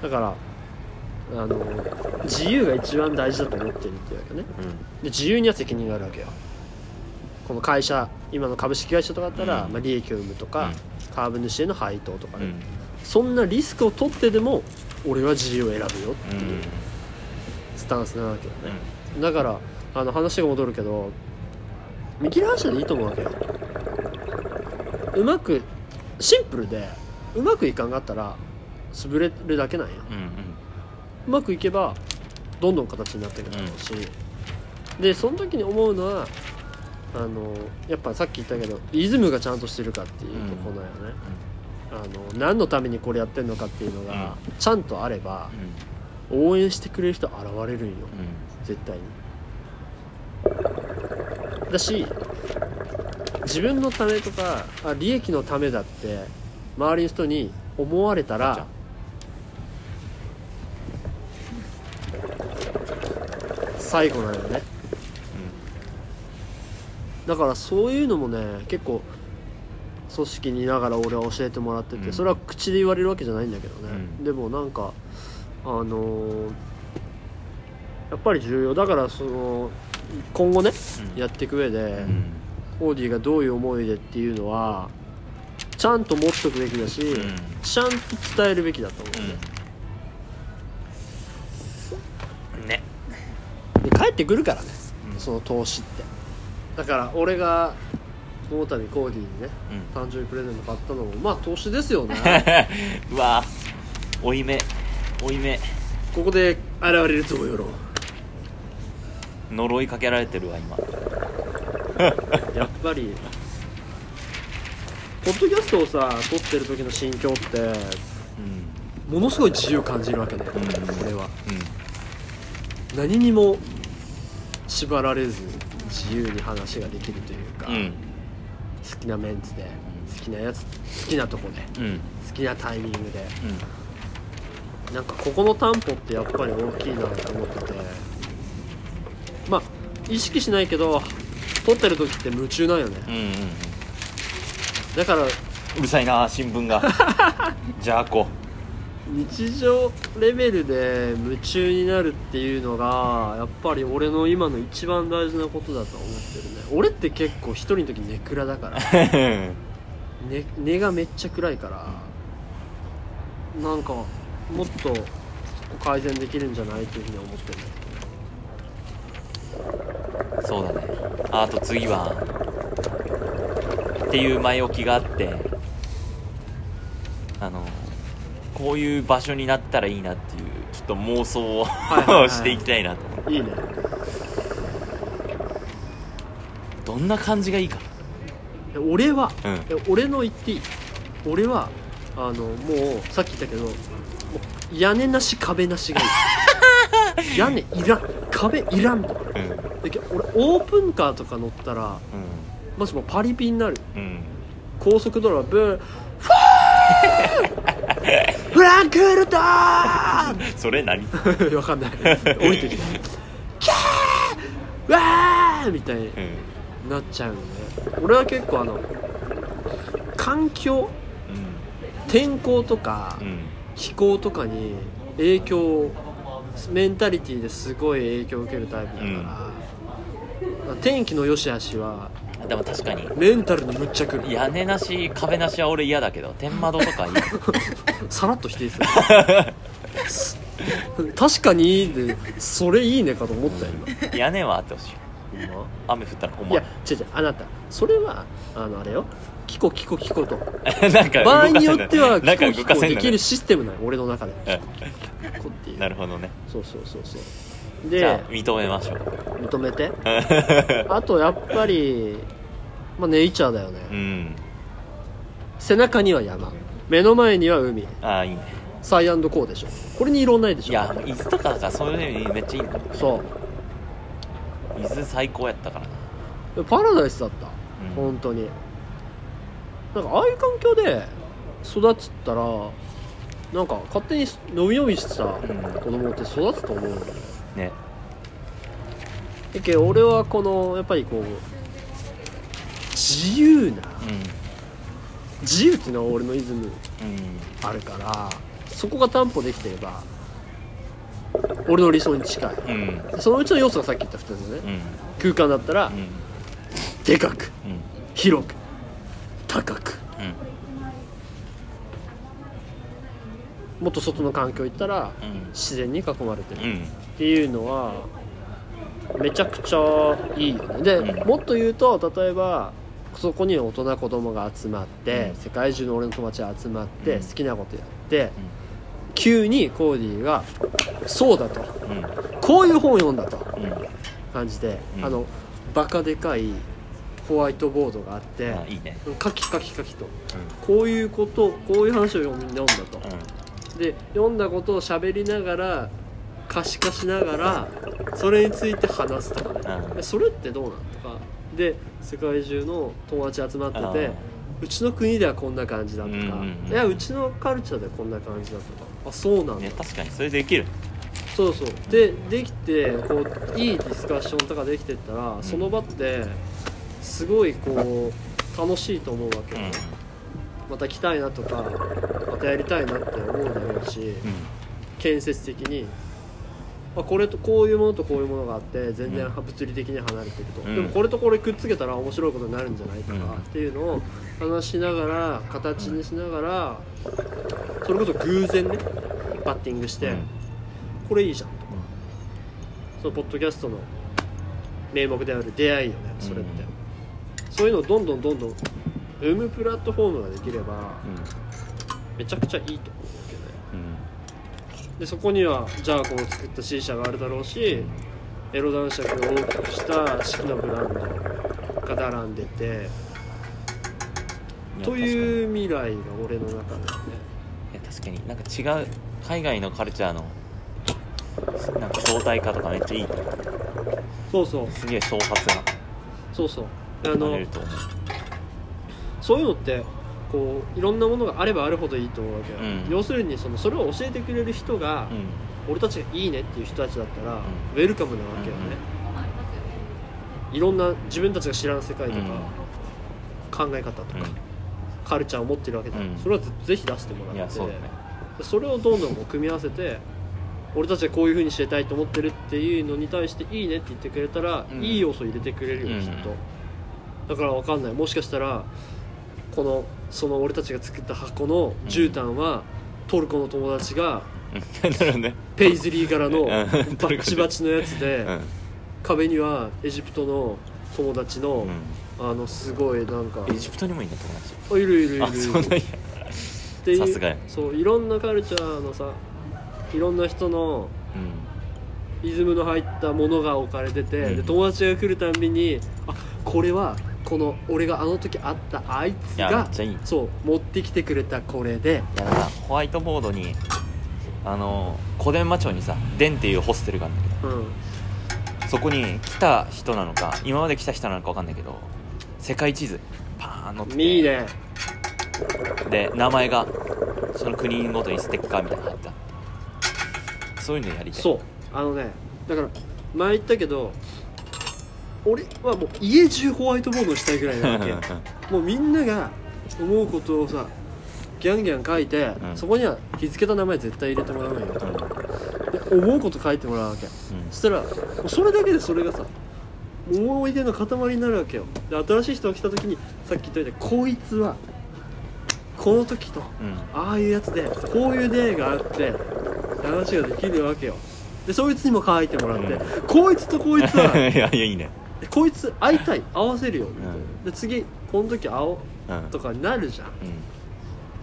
だからあの自由が一番大事だと思ってるっていうわけね。うん。うんで自由には責任があるわけよ。この会社今の株式会社とかだったら、うん。まあ、利益を生むとか、株主への配当とかね、うん。そんなリスクを取ってでも俺は自由を選ぶよってうんいう。スタンスなわけよね、だからあの話が戻るけど見切り発車でいいと思うわけよ。うまくシンプルでうまくいかんかったら潰れるだけなんよ。うんうん。うまくいけばどんどん形になっていくだろうし、でその時に思うのはあのやっぱさっき言ったけどリズムがちゃんとしてるかっていうところだよね、あの何のためにこれやってんのかっていうのがちゃんとあれば応援してくれる人現れるんよ。うん。絶対に。だし自分のためとかあ利益のためだって周りの人に思われたら最後なのよね。だからそういうのもね結構組織にいながら俺は教えてもらってて、うん。それは口で言われるわけじゃないんだけどね、うん。でもなんかあのーやっぱり重要だからその今後ねうん。やっていく上で、うん。オーディがどういう思いでっていうのはちゃんと持っとくべきだし、うん。ちゃんと伝えるべきだと思う。ね、うん。ね。で帰ってくるからね、うん。その投資って。だから俺がこの度コーディにねうん。誕生日プレゼント買ったのもまあ投資ですよね。うわ追い目追い目ここで現れるとよろ呪いかけられてるわ今。やっぱり。ポッドキャストをさ撮ってる時の心境ってうん。ものすごい自由感じるわけね、うん。俺は。うん。何にも縛られず自由に話ができるというか、うん。好きなメンツで好きなやつ好きなとこでうん。好きなタイミングでなんかここの担保ってやっぱり大きいなと思ってて。まあ意識しないけど撮ってる時って夢中なんよね。うんうんうん。だからうるさいな新聞が。じゃあこ日常レベルで夢中になるっていうのがやっぱり俺の今の一番大事なことだと思ってるね。俺って結構一人の時ネクラだから、ね、根がめっちゃ暗いから。なんかもっと改善できるんじゃないというふうに思ってる。そうだね。ああと次はっていう前置きがあってあのこういう場所になったらいいなっていうちょっと妄想を、していきたいなと思ういいね。どんな感じがいいか。え俺は？うん。え俺の言っていい？俺はあのもうさっき言ったけどもう屋根なし壁なしがいい。屋根いらん。壁いらん。とうん。でけ俺オープンカーとか乗ったらマジもうパリピになる。高速道路ブー フーフランクフルトーそれ何？ン わかんない。降りてきたキャー！わー！みたいにうん。なっちゃうよね俺は結構あの環境天候とかうん。気候とかに影響をメンタリティーですごい影響を受けるタイプだから、天気の良し悪しはでも確かに。メンタルにむっちゃくる。屋根なし壁なしは俺嫌だけど天窓とかいい。さらっと否定する。確かにでそれいいねかと思ったよ今。屋根はあってほしい。今雨降ったら困いやる違う違うあなた。それはあのあれよキコキコキコと。なんか場合によってはキコキコできるシステムなの俺の中で。っていう。なるほどね。そうそうそうそう。で認めましょう。認めて。あとやっぱりまあネイチャーだよね、うん。背中には山。目の前には海。ああいいね。サイアンドコーでしょ。これに色ないでしょ。いや伊豆とかだからそういうのめっちゃいいんだそう。伊豆最高やったからな。パラダイスだった、うん。本当になんかああいう環境で育つったらなんか勝手に伸び伸びしてさ、ん。子供って育つと思うのよね。だけど俺はこのやっぱりこう自由なう自由っていうのは俺のイズムあるからそこが担保できてれば俺の理想に近い。うん。そのうちの要素がさっき言った2つのね。うん。空間だったらうん。でかくうん。広く高くうん。もっと外の環境行ったらうん。自然に囲まれてる。うん。っていうのはめちゃくちゃいいよね。で、うん。もっと言うと例えばそこに大人子供が集まって、うん。世界中の俺の友達が集まって、うん。好きなことやって、急にコーディが「そうだ」と。うん「こういう本読んだ」と。うん。感じで、うん。あのバカでかいホワイトボードがあって、あいいね。カキカキカキと。こういうことこういう話を読ん読んだと、うで読んだことを喋りながら可視化しながらそれについて話すとかね、うん。でそれってどうなんとか。で世界中の友達集まってんてうちの国ではこんな感じだとか、うんうんうんいやうちのカルチャーではこんな感じだとか。あそうなんだ、ね確かにそれできる。そうそう。でできてこういいディスカッションとかできてったら、ん。その場ってすごいこう楽しいと思うわけ。よ、うんまた来たいなとかまたやりたいなって思うだろうし、建設的に。あこれとこういうものとこういうものがあって全然うん。物理的に離れてると、うん。でもこれとこれくっつけたら面白いことになるんじゃないかっていうのを話しながら形にしながらそれこそ偶然ねバッティングして、うん。これいいじゃんとか、そのポッドキャストの名目である出会いよねそれって、うんそういうのをどんどんどんどん生むプラットフォームができればうん。めちゃくちゃいいと思うわけねうんでそこにはジャーコンを作った C 社があるだろうしエロ男爵を大きくした式のブランドが並んでてとういう未来が俺の中ではね。いや確かに。なんか違う海外のカルチャーのなんか相対化とかめっちゃいい。と思うそうそう。すげえ創発がそうそうあのそういうのってこういろんなものがあればあるほどいいと思うわけよ、うん。要するにそのそれを教えてくれる人が、うん。俺たちがいいねっていう人たちだったら、ん。ウェルカムなわけよね、いろんな自分たちが知らん世界とか、考え方とか、カルチャーを持ってるわけじゃん、うん。それはぜぜひ出してもらってそうだね。れをどんどん組み合わせて俺たちはこういう風にしてたいと思ってるっていうのに対していいねって言ってくれたら、うん。いい要素を入れてくれるようんきっと、だからわかんない。もしかしたらこのその俺たちが作った箱の絨毯は、トルコの友達が ペイズリー柄の うん。バッチバチのやつで、うん。壁にはエジプトの友達の、うあのすごいなんかんエジプトにもいいんだ友達。あいるいるいるあそうなんや。っていうさすがや。そういろんなカルチャーのさいろんな人のうイズムの入ったものが置かれてて、うん。で友達が来るたんびにあこれはこの俺があの時会ったあいついやめがっちゃいい。そう持ってきてくれたこれで。んいやなんかホワイトボードにあの小伝馬町にさデンっていうホステルがあるんだけど。うん。そこに来た人なのか今まで来た人なのか分かんないけど世界地図パーン載って。ていいね。で名前がその国ごとにステッカーみたいなの貼ってあって。そういうのやりたい。そう。あのねだから前言ったけど俺はもう家中ホワイトボードにしたいぐらいなわけ。もうみんなが思うことをさギャンギャン書いて、うん。そこには日付と名前絶対入れてもらうのよで思うこと書いてもらうわけ。そしたらそれだけでそれがさ思い出の塊になるわけよ。で新しい人が来た時にさっき言ったようにこいつはこの時とうん。うんああいうやつでこういう出会いがあって話ができるわけよ。でそいつにも書いてもらって、うん。こいつとこいつは いやいやいいね。えこいつ会いたい合わせるよみたいな、うん。で次この時会おううん。とかになるじゃん。うん。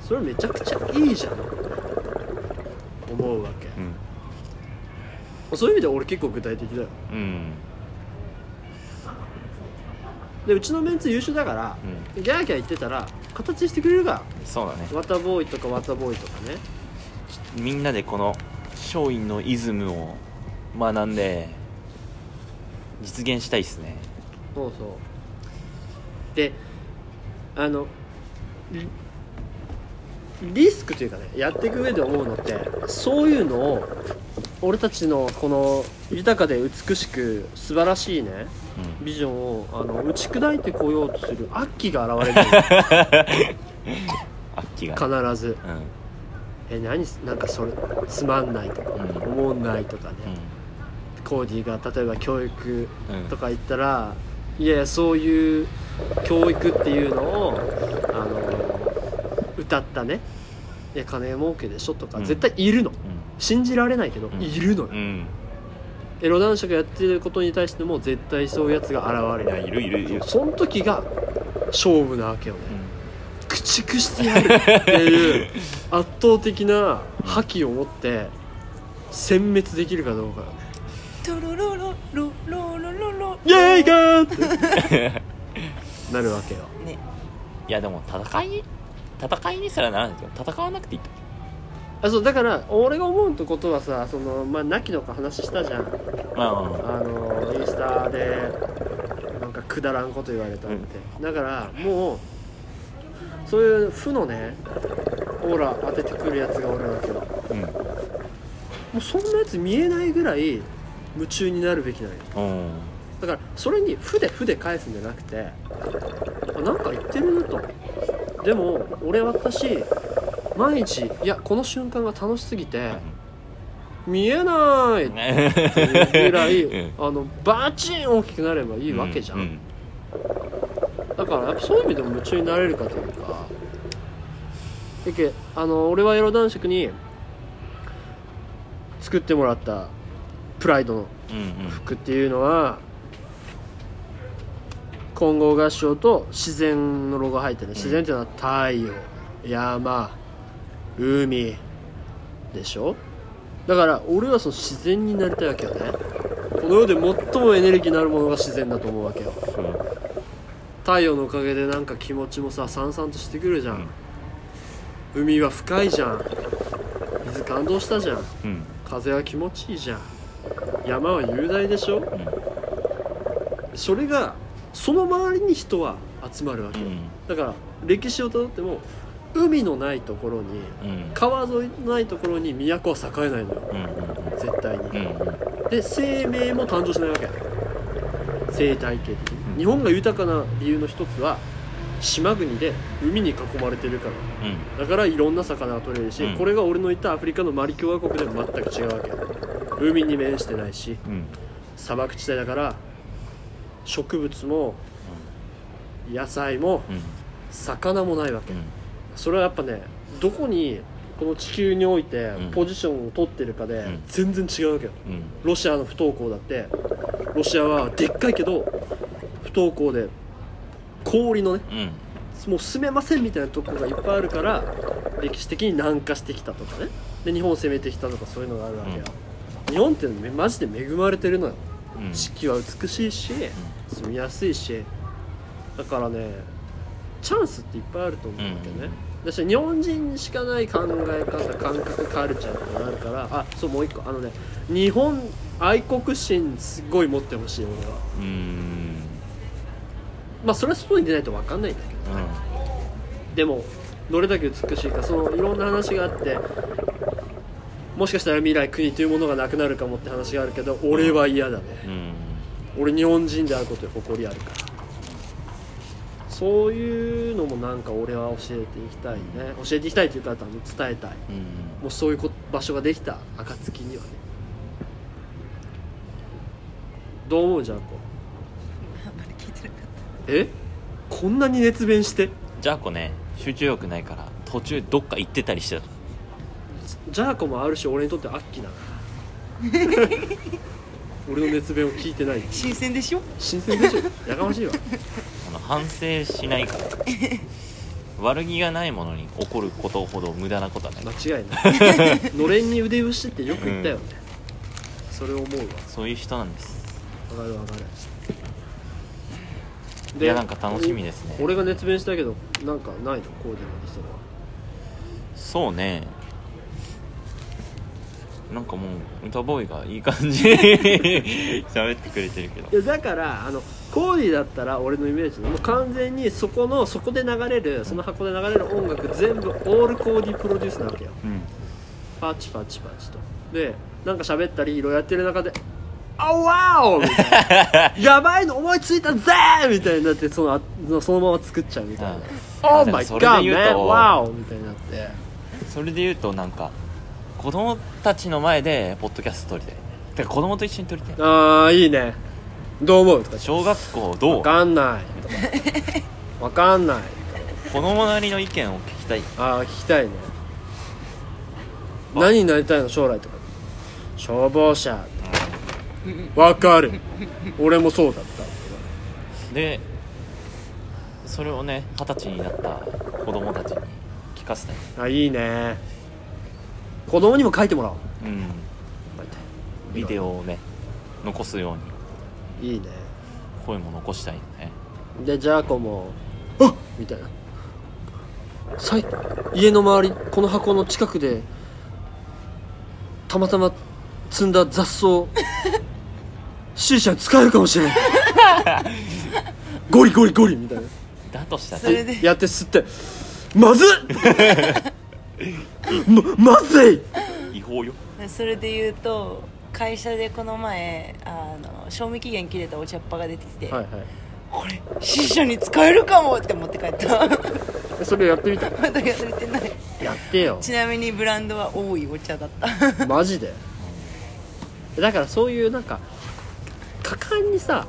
それめちゃくちゃいいじゃん。思うわけ。うん。そういう意味では俺結構具体的だよ。うん。でうちのメンツ優秀だから、ギャーギャー言ってたら形してくれるから。そうだね。ワタボーイとかワタボーイとかね。みんなでこの松陰のイズムを学んで実現したいっすね。そうそう。であのリリスクというかねやっていく上で思うのってそういうのを俺たちのこの豊かで美しく素晴らしいねうん。ビジョンをあの打ち砕いてこようとする悪鬼が現れる。必ず。うん。え何なんかそれつまんないとかうん。思んないとかね、コーディが例えば教育うん。うんとか言ったらいやいやそういう教育っていうのをあの歌ったね。いや金儲けでしょとかうん。絶対いるの、う信じられないけど、ん。いるのよ、んうん。エロ男爵がやってることに対しても絶対そういうやつが現れないいるいるいる。その時が勝負なわけよね。駆逐してやるっていう 圧倒的な覇気を持って殲滅できるかどうかトロロロロロロロロイエーイガーって。なるわけよ。ね。いやでも戦いに戦いにすらならないですよ。戦わなくていいと。あそうだから俺が思うってことはさそのまあ亡きのか話したじゃん。まああのインスタでなんかくだらんこと言われたって、だからもうそういう負のねオーラ当ててくるやつがおるわけよ。もうん。うそんなやつ見えないぐらい夢中になるべきなんようんだからそれに負で負で返すんじゃなくてあなんか言ってると。でも俺私毎日いやこの瞬間が楽しすぎて見えないっていうぐらい、うん。あのバチン大きくなればいいわけじゃん、うんだからやっぱそういう意味でも夢中になれるかというか。だけあの俺はエロ男爵に作ってもらったプライドのうんうん。服っていうのは混合合唱と自然のロゴ入ってる、自然っていうのは太陽山海でしょ？だから俺はその自然になりたいわけよね。この世で最もエネルギーになるものが自然だと思うわけよ。太陽のおかげでなんか気持ちもささんさんとしてくるじゃん、海は深いじゃん。水感動したじゃん。うん。風は気持ちいいじゃん山は雄大でしょ、それがその周りに人は集まるわけ。よ、うん。だから歴史をたどっても海のないところにうん。川沿いのないところに都は栄えないのよ。うん絶対に、うんで生命も誕生しないわけ。生態系的に、うん。日本が豊かな理由の一つは島国で海に囲まれてるから。うん。だからいろんな魚が取れるし、うん。これが俺の言ったアフリカのマリ共和国でも全く違うわけ海に面してないしうん。砂漠地帯だから植物も野菜もうん。魚もないわけ。うん。それはやっぱねどこにこの地球においてうん。ポジションを取ってるかでん。全然違うわけよ。うん。ロシアの不登校だって。ロシアはでっかいけど不登校で氷のねうん。もう住めませんみたいなとこがいっぱいあるから歴史的に南下してきたとかね。で日本を攻めてきたとかそういうのがあるわけよ、日本ってめマジで恵まれてるのよ。うん。四季は美しいし住みやすいし。だからねチャンスっていっぱいあると思うわけね、だし日本人にしかない考え方感覚カルチャーってのがあるからあそうもう一個。あのね日本愛国心すごい持ってほしい俺は。うん。まあそれは外に出ないと分かんないんだけどでもどれだけ美しいかそのいろんな話があってもしかしたら未来国というものがなくなるかもって話があるけど俺は嫌だね、うん。俺日本人であることに誇りあるから。そういうのもなんか俺は教えていきたいね。教えていきたいというか伝えたい。うん。もうそういうこ場所ができた暁にはね。どう思うじゃんこあんまり聞いてなかっえ？こんなに熱弁して？じゃあこね集中力ないから途中どっか行ってたりしてたジャーコもあるし俺にとってアッキーだな。俺の熱弁を聞いてない。た新鮮でしょ？新鮮でしょ。やかましいわ。あの反省しないから。悪気がないものに起こることほど無駄なことはない。間違いない。のれんに腕押しってよく言ったよね、それ思うわ。そういう人なんです。わかるわかる。いやなんか楽しみですね。俺が熱弁したけどなんかないの？コーディの人は。そうねなんかもう歌ボーイがいい感じ。に 喋ってくれてるけど。いやだからあのコーディだったら俺のイメージでもう完全にそこのそこで流れるその箱で流れる音楽全部オールコーディプロデュースなわけよ。うん。パチパチパチと。でなんか喋ったりいろいろやってる中で「あわお!」みたいな「やばいの思いついたぜ!」みたいになってそのあそのまま作っちゃうみたいな。うん「Oh でも my それで god 言う man と wow!」みたいになって。それで言うとなんか子供たちの前でポッドキャスト撮りたい。てか子供と一緒に撮りたい。ああいいね。どう思う？とか小学校どう？わかんない。とかわかんない。子供なりの意見を聞きたい。ああ聞きたいね。あ何になりたいの？将来とか。消防車。わかる。俺もそうだった。でそれをね二十歳になった子供たちに聞かせたい。あいいね子供にも書いてもらおう。うん。ビデオをね残すように。いいね。声も残したいよね。でジャーコも「あっ!」みたいな。さい家の周りこの箱の近くでたまたま積んだ雑草 C 社に使えるかもしれないゴリゴリゴリみたいな。だとしたら。それで。やって吸ってまずっままずい！違法よ。それで言うと会社でこの前あの賞味期限切れたお茶っ葉が出てきて、はいはい。これ C 社に使えるかもって持って帰った。それやってみた？だやれてない。やってよ。ちなみにブランドは多いお茶だった。マジで？だからそういうなんか果敢にさ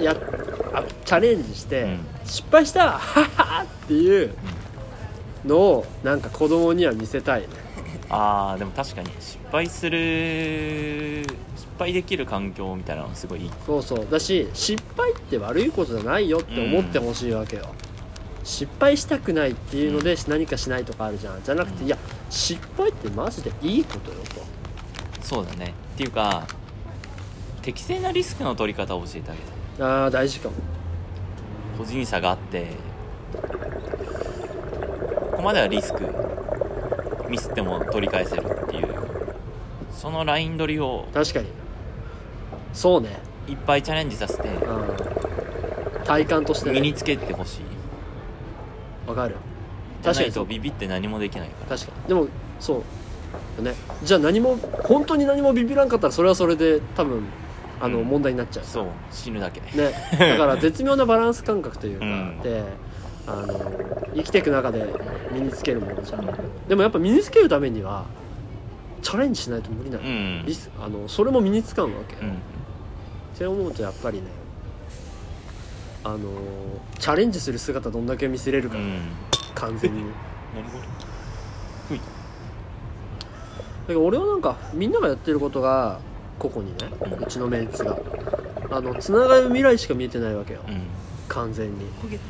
やあチャレンジして、うん。失敗したはっはっていうのをなんか子供には見せたいね。あーでも確かに失敗する失敗できる環境みたいなのすごいいい。そうそう。だし失敗って悪いことじゃないよって思ってほしいわけよ、失敗したくないっていうので何かしないとかあるじゃん。じゃなくて、うん。いや失敗ってマジでいいことよそうだね。っていうか適正なリスクの取り方を教えてあげたい。とああ大事かも。個人差があってここまではリスクミスっても取り返せるっていう。そのライン取りを確かに。そうね。いっぱいチャレンジさせてうん。体感としてね。身につけてほしい。わかる。確かにとビビって何もできないから。確かに。でもそう。ね。じゃあ何も本当に何もビビらんかったらそれはそれで多分あの、うん。問題になっちゃう。そう。死ぬだけ。ね。だから絶妙なバランス感覚というか、うん。であの生きていく中で身につけるものじゃん。でもやっぱ身につけるためにはチャレンジしないと無理なの、うん。リスあのそれも身につかんわけ、っうん。て思うとやっぱりねあのチャレンジする姿どんだけ見せれるか、うん。完全に。何これだから俺はなんかみんながやってることが個々にねうん。うちのメンツが。あのつながる未来しか見えてないわけよ。うん。完全に。焦げた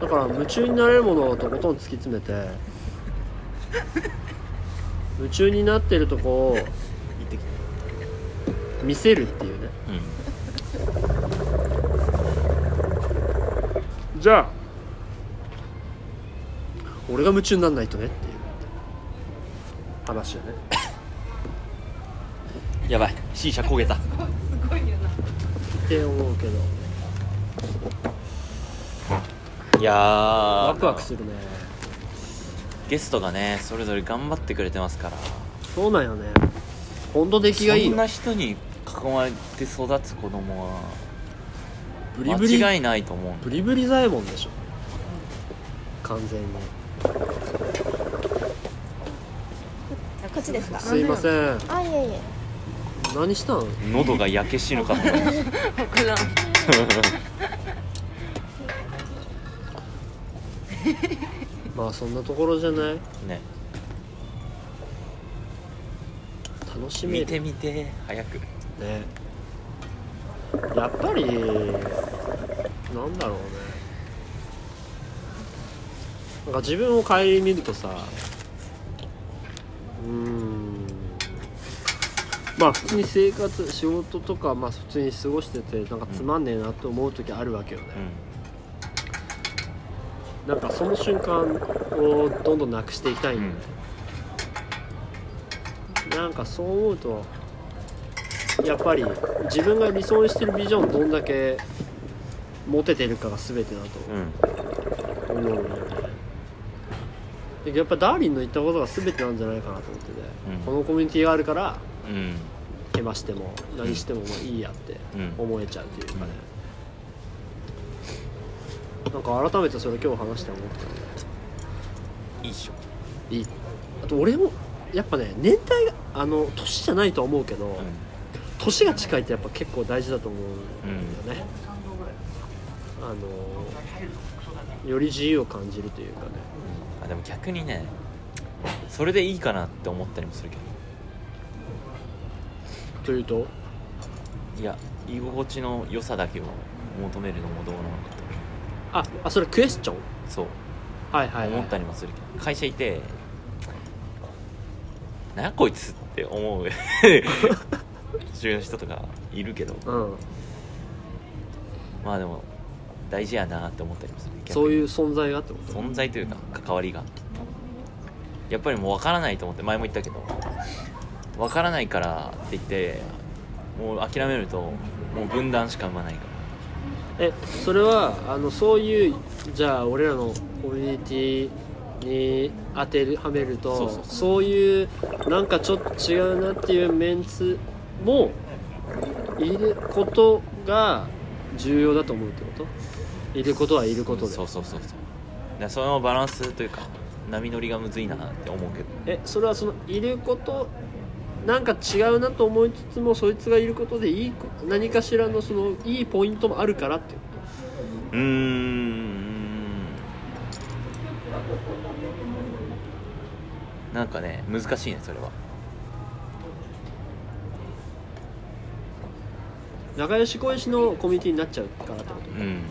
だから夢中になれるものをとことん突き詰めて夢中になってるとこを見せるっていうね。うんじゃあ俺が夢中になんないとねっていう話よね。やばい。C 社焦げた。って思うけどいやー。ワクワクするね。ゲストがねそれぞれ頑張ってくれてますから。そうなんよね。ほんと出来がいいよ。そんな人に囲まれて育つ子供はブリブリ。間違いないと思うブリブリ左衛門でしょ。完全に。こっちですか？すいません。あいえいえ。何したん？喉が焼け死ぬかと思いまし 僕まあそんなところじゃない？たね。楽しめる。見てみて早く。ね。やっぱりなんだろうね。なんか自分を顧みるとさうーん。まあ普通に生活仕事とかまあ普通に過ごしててなんかつまんねえなって思う時あるわけよね、なんかその瞬間をどんどんなくしていきたいんだよね、なんかそう思うとやっぱり自分が理想にしてるビジョンどんだけ持ててるかが全てだとうん。うん思うのででやっぱダーリンの言ったことが全てなんじゃないかなと思ってて、うん。このコミュニティがあるからうん。けましても何してもまあいいやってうん。思えちゃうというかね、なんか改めてそれ今日話して思ったねいいっしょ。いい。あと俺もやっぱね年代があの年じゃないとは思うけど、年が近いってやっぱ結構大事だと思うんだよね、あのより自由を感じるというかね。あでも逆にねそれでいいかなって思ったりもするけど。というと？いや居心地の良さだけを求めるのもどうなのかああそれクエスチョン？とそう。はいはい、はい、思ったりもするけど会社いて「なこいつ」って思う。年上の人とかいるけど。うん。まあでも大事やなって思ったりもする。そういう存在がってこと？存在というか関わりが。やっぱりもう分からないと思って前も言ったけど。分からないからって言ってもう諦めるともう分断しか生まないからえそれはあのそういうじゃあ俺らのコミュニティに当てるはめるとそういうなんかちょっと違うなっていうメンツもいることが重要だと思うってこと？いることはいることで。そうそうそうそう。だそのバランスというか波乗りがむずいなって思うけど。えそれはそのいることなんか違うなと思いつつもそいつがいることでいいこ何かしらのそのいいポイントもあるからっていう。こうーん。なんかね難しいねそれは。と仲良し恋しのコミュニティになっちゃうからってこと？うん。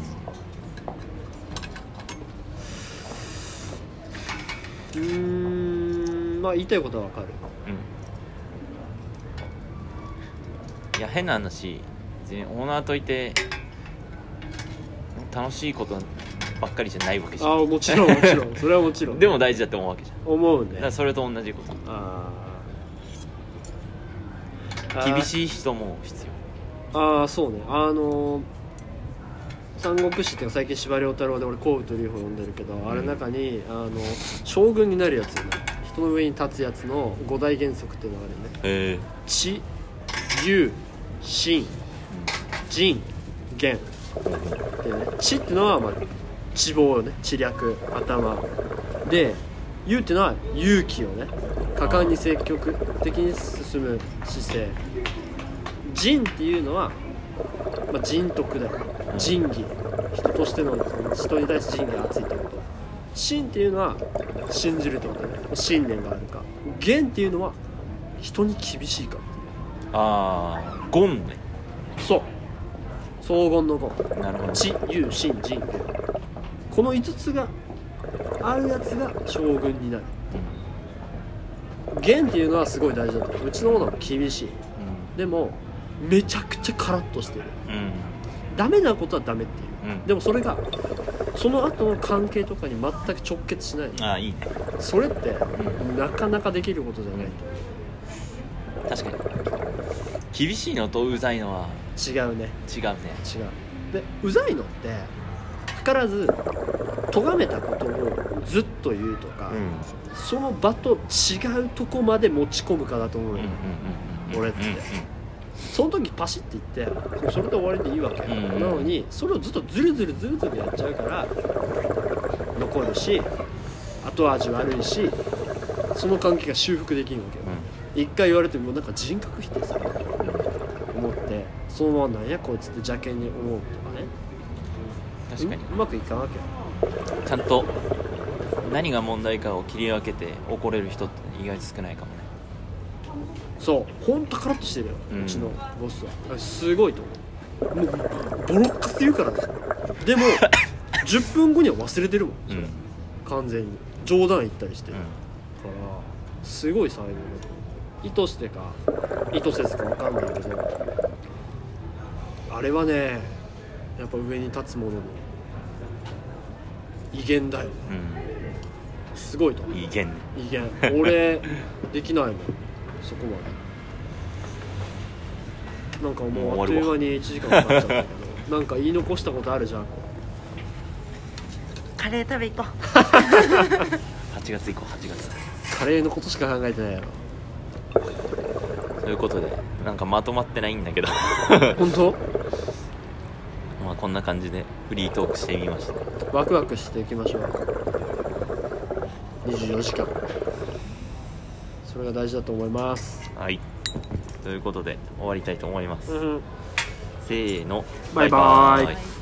うーんまあ言いたいことはわかるいや変な話。別にオーナーといて楽しいことばっかりじゃないわけじゃん。ああもちろんもちろん。それはもちろん。でも大事だと思うわけじゃん。思うね。だからそれと同じこと。ああ厳いしい人も必要。ああそうね。あの三国志っていうか最近司馬遼太郎で俺「幸雨と龍」を読んでるけど、あれの中にあの将軍になるやつ人の上に立つやつの五大原則っていうのがあるよね。へえ知勇信仁言。っていうね知っていうのは、まあ、知望よね知略頭。で勇っていうのは勇気をね果敢に積極的に進む姿勢。仁っていうのは、まあ、仁徳だよ。仁義。人としての人に対して仁義が熱いってこと。信っていうのは信じるってことね。信念があるか。言っていうのは人に厳しいか。ああゴンね。そう。荘厳の言。なるほど。知勇信仁この5つがあるやつが将軍になる。元っていうのはすごい大事だと思う。うちのものは厳しい。でもめちゃくちゃカラッとしてる。うん。うんダメなことはダメっていう。うん。でもそれがその後の関係とかに全く直結しない。ああいいね。それってなかなかできることじゃない確かに厳しいのとうざいのは。と違うね。違うね。違う。でうざいのって図らず咎めたことをずっと言うとか、その場と違うとこまで持ち込むかだと思うよ、うんうんうんうん俺って。その時パシッて言ってそれで終わりでいいわけ、うんなのにそれをずっとズルズルズルズルやっちゃうから残るし後味悪いしその関係が修復できるわけよ、一回言われてもなんか人格否定されってそのままなんやこいつって邪険に思うとかね。確かに。ううまくいかんわけよ。ちゃんと何が問題かを切り分けて怒れる人って意外と少ないかもね。そうほんとカラッとしてるよ、ううんちのボスは。すごいと思う。もうボロッカス言うからですよでも 10分後には忘れてるもん、うん。完全に。冗談言ったりして、うからすごい才能だと思う。意図してか意図せずか分かんないけどあれはねやっぱ上に立つ者の威厳だよ。ん。すごいと。思ううんいいけんね威厳。俺できないもん。そこまで。なんかもうあっという間に1時間かかっちゃったけど。なんか言い残したことあるじゃん。カレー食べ行こ8月以降8月。カレーのことしか考えてないやろ。ということでなんかまとまってないんだけど。本当？まあこんな感じでフリートークしてみました。ワクワクしていきましょう。24時間。それが大事だと思います。はい。ということで終わりたいと思います、うん。せーの。バイ。バイバイ